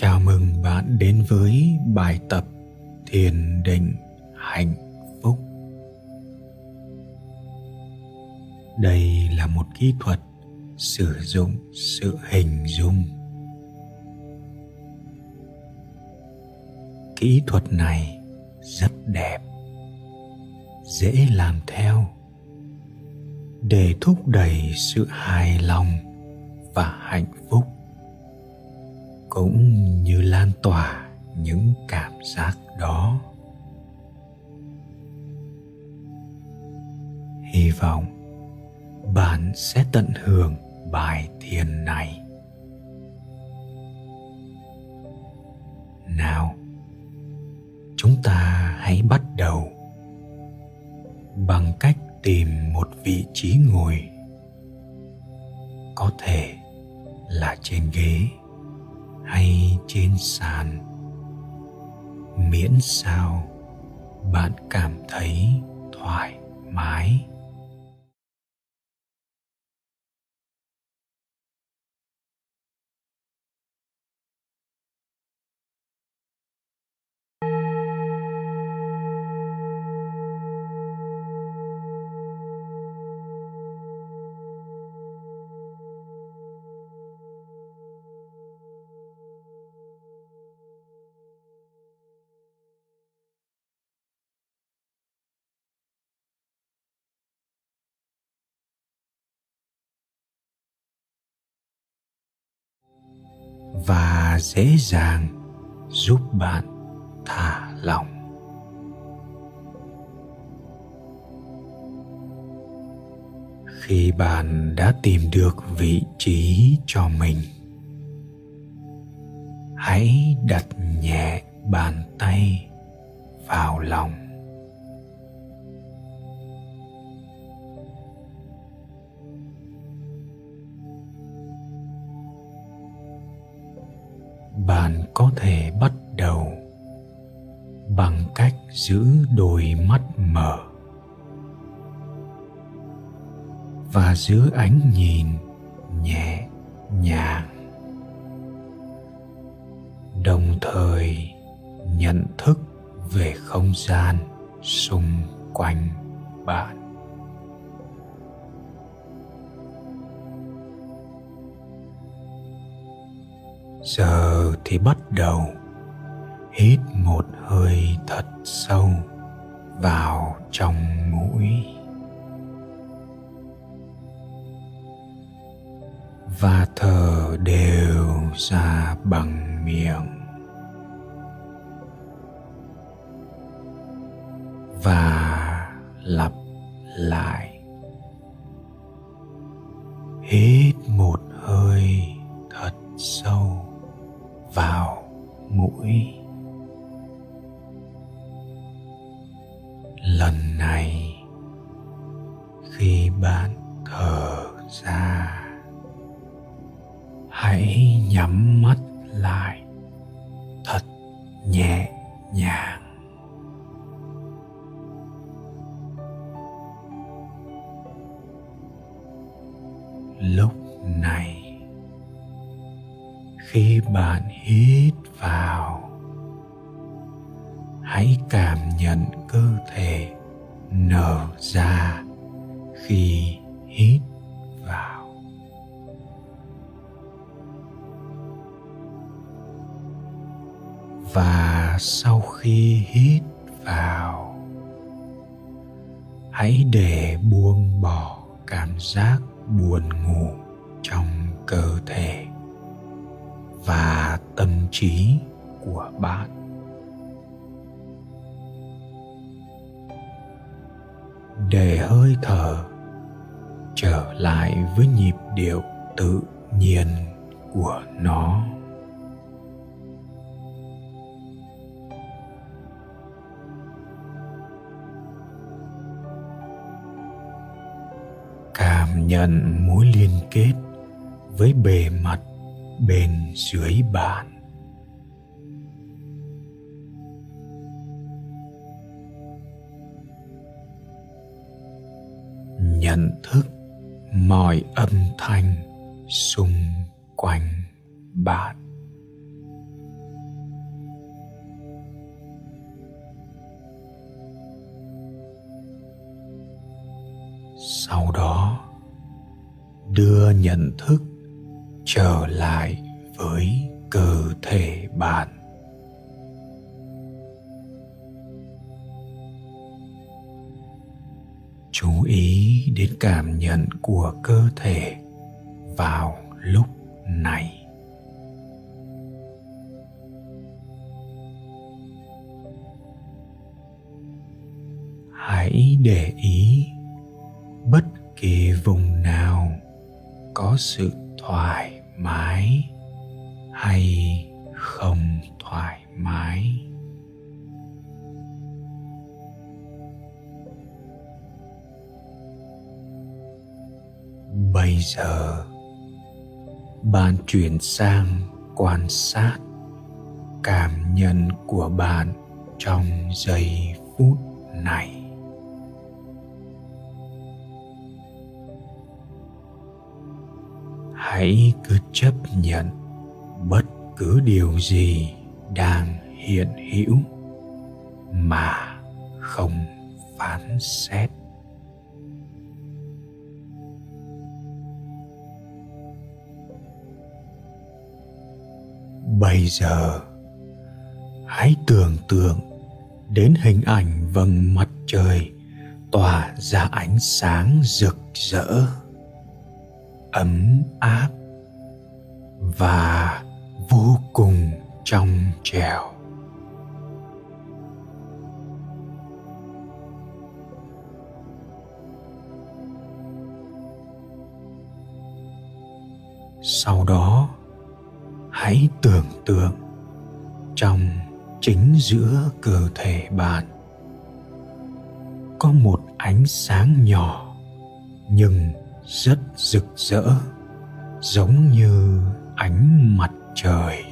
Chào mừng bạn đến với bài tập Thiền định hạnh phúc. Đây là một kỹ thuật sử dụng sự hình dung. Kỹ thuật này rất đẹp, dễ làm theo để thúc đẩy sự hài lòng và hạnh cũng như lan tỏa những cảm giác đó. Hy vọng bạn sẽ tận hưởng bài thiền này. Nào, chúng ta hãy bắt đầu bằng cách tìm một vị trí ngồi, có thể là trên ghế hay trên sàn? Miễn sao bạn cảm thấy thoải mái. Và dễ dàng giúp bạn thả lỏng. Khi bạn đã tìm được vị trí cho mình, hãy đặt nhẹ bàn tay vào lòng. Có thể bắt đầu bằng cách giữ đôi mắt mở và giữ ánh nhìn nhẹ nhàng, đồng thời nhận thức về không gian xung quanh bạn. Giờ thì bắt đầu. Hít một hơi thật sâu vào trong mũi. Và thở đều ra bằng miệng. Và lặp lại. Lần này khi bạn thở ra. Hãy nhắm mắt lại thật nhẹ nhàng. Lúc này, khi bạn hít vào, hãy cảm nhận cơ thể nở ra khi hít vào. Và sau khi hít vào, hãy để buông bỏ cảm giác buồn ngủ trong cơ thể và tâm trí của bạn. Để hơi thở, trở lại với nhịp điệu tự nhiên của nó. Cảm nhận mối liên kết với bề mặt bên dưới bạn. nhận thức mọi âm thanh xung quanh bạn. Sau đó, đưa nhận thức trở lại với cơ thể bạn. Đến cảm nhận của cơ thể vào lúc này. Hãy để ý bất kỳ vùng nào có sự thoải mái hay không thoải mái. Bây giờ, bạn chuyển sang quan sát cảm nhận của bạn trong giây phút này. Hãy cứ chấp nhận bất cứ điều gì đang hiện hữu mà không phán xét. Bây giờ, hãy tưởng tượng đến hình ảnh vầng mặt trời tỏa ra ánh sáng rực rỡ, ấm áp và vô cùng trong trẻo. Sau đó hãy tưởng tượng trong chính giữa cơ thể bạn có một ánh sáng nhỏ nhưng rất rực rỡ, giống như ánh mặt trời.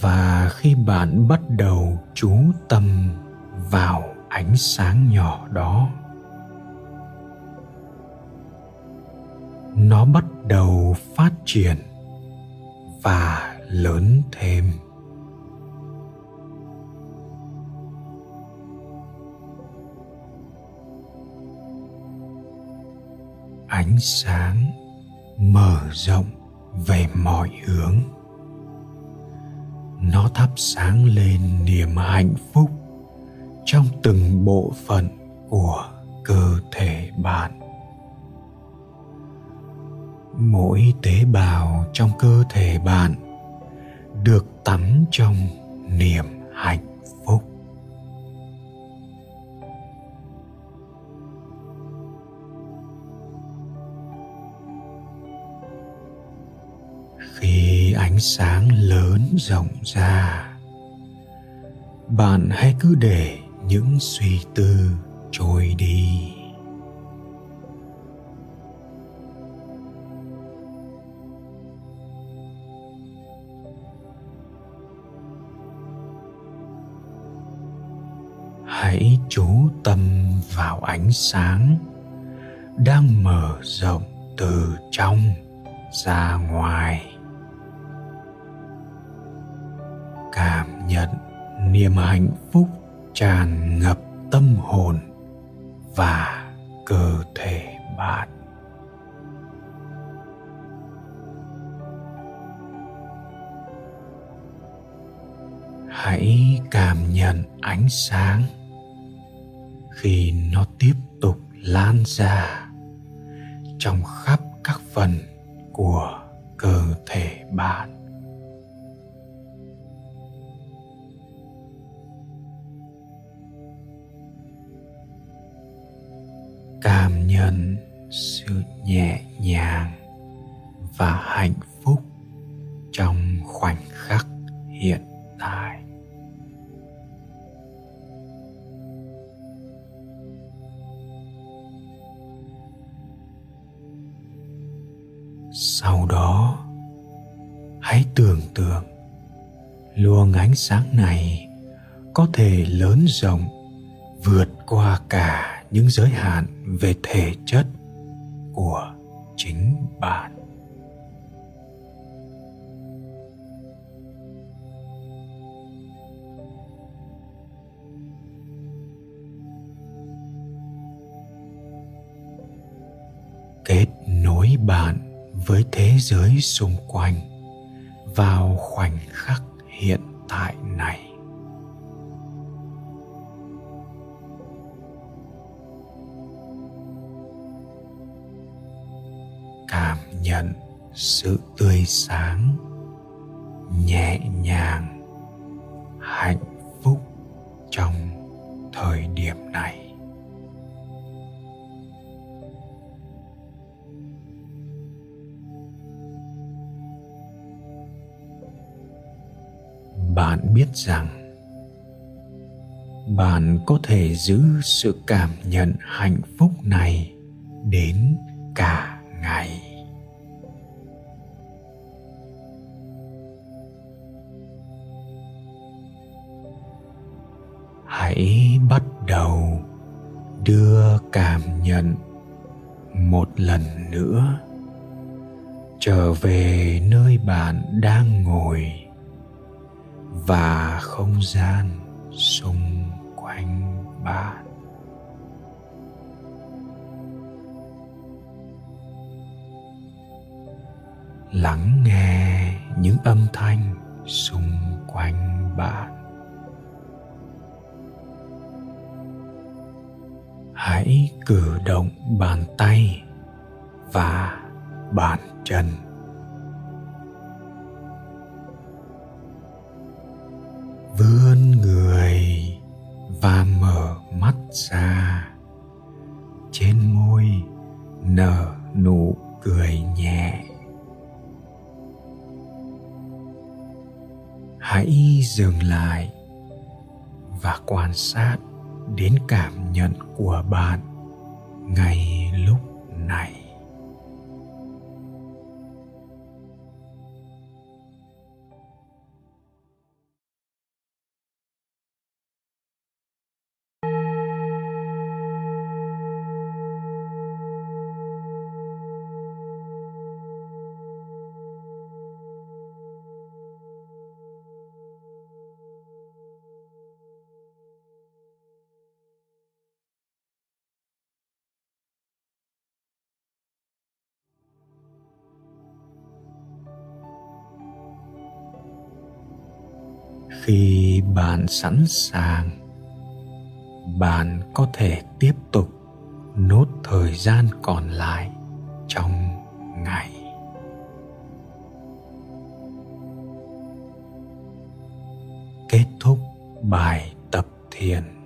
Và khi bạn bắt đầu chú tâm vào ánh sáng nhỏ đó nó bắt đầu phát triển và lớn thêm. Ánh sáng mở rộng về mọi hướng. Nó thắp sáng lên niềm hạnh phúc trong từng bộ phận của cơ thể bạn mỗi tế bào trong cơ thể bạn được tắm trong niềm hạnh phúc. Khi ánh sáng lớn rộng ra, bạn hãy cứ để những suy tư trôi đi. Hãy chú tâm vào ánh sáng đang mở rộng từ trong ra ngoài. Cảm nhận niềm hạnh phúc tràn ngập tâm hồn và cơ thể bạn. Hãy cảm nhận ánh sáng khi nó tiếp tục lan ra trong khắp các phần của cơ thể bạn. Cảm nhận sự nhẹ nhàng và hạnh phúc trong khoảnh khắc hiện tưởng tượng. Luồng ánh sáng này có thể lớn rộng, vượt qua cả những giới hạn về thể chất của chính bạn. Kết nối bạn với thế giới xung quanh vào khoảnh khắc hiện tại này. Cảm nhận sự tươi sáng, nhẹ nhàng, hạnh phúc trong thời điểm này. Bạn biết rằng bạn có thể giữ sự cảm nhận hạnh phúc này đến cả ngày. Hãy bắt đầu đưa cảm nhận một lần nữa trở về nơi bạn đang ngồi và không gian xung quanh bạn. Lắng nghe những âm thanh xung quanh bạn. Hãy cử động bàn tay và bàn chân. Lại và quan sát đến cảm nhận của bạn ngay lúc này. Khi bạn sẵn sàng, bạn có thể tiếp tục nốt thời gian còn lại trong ngày. Kết thúc bài tập thiền.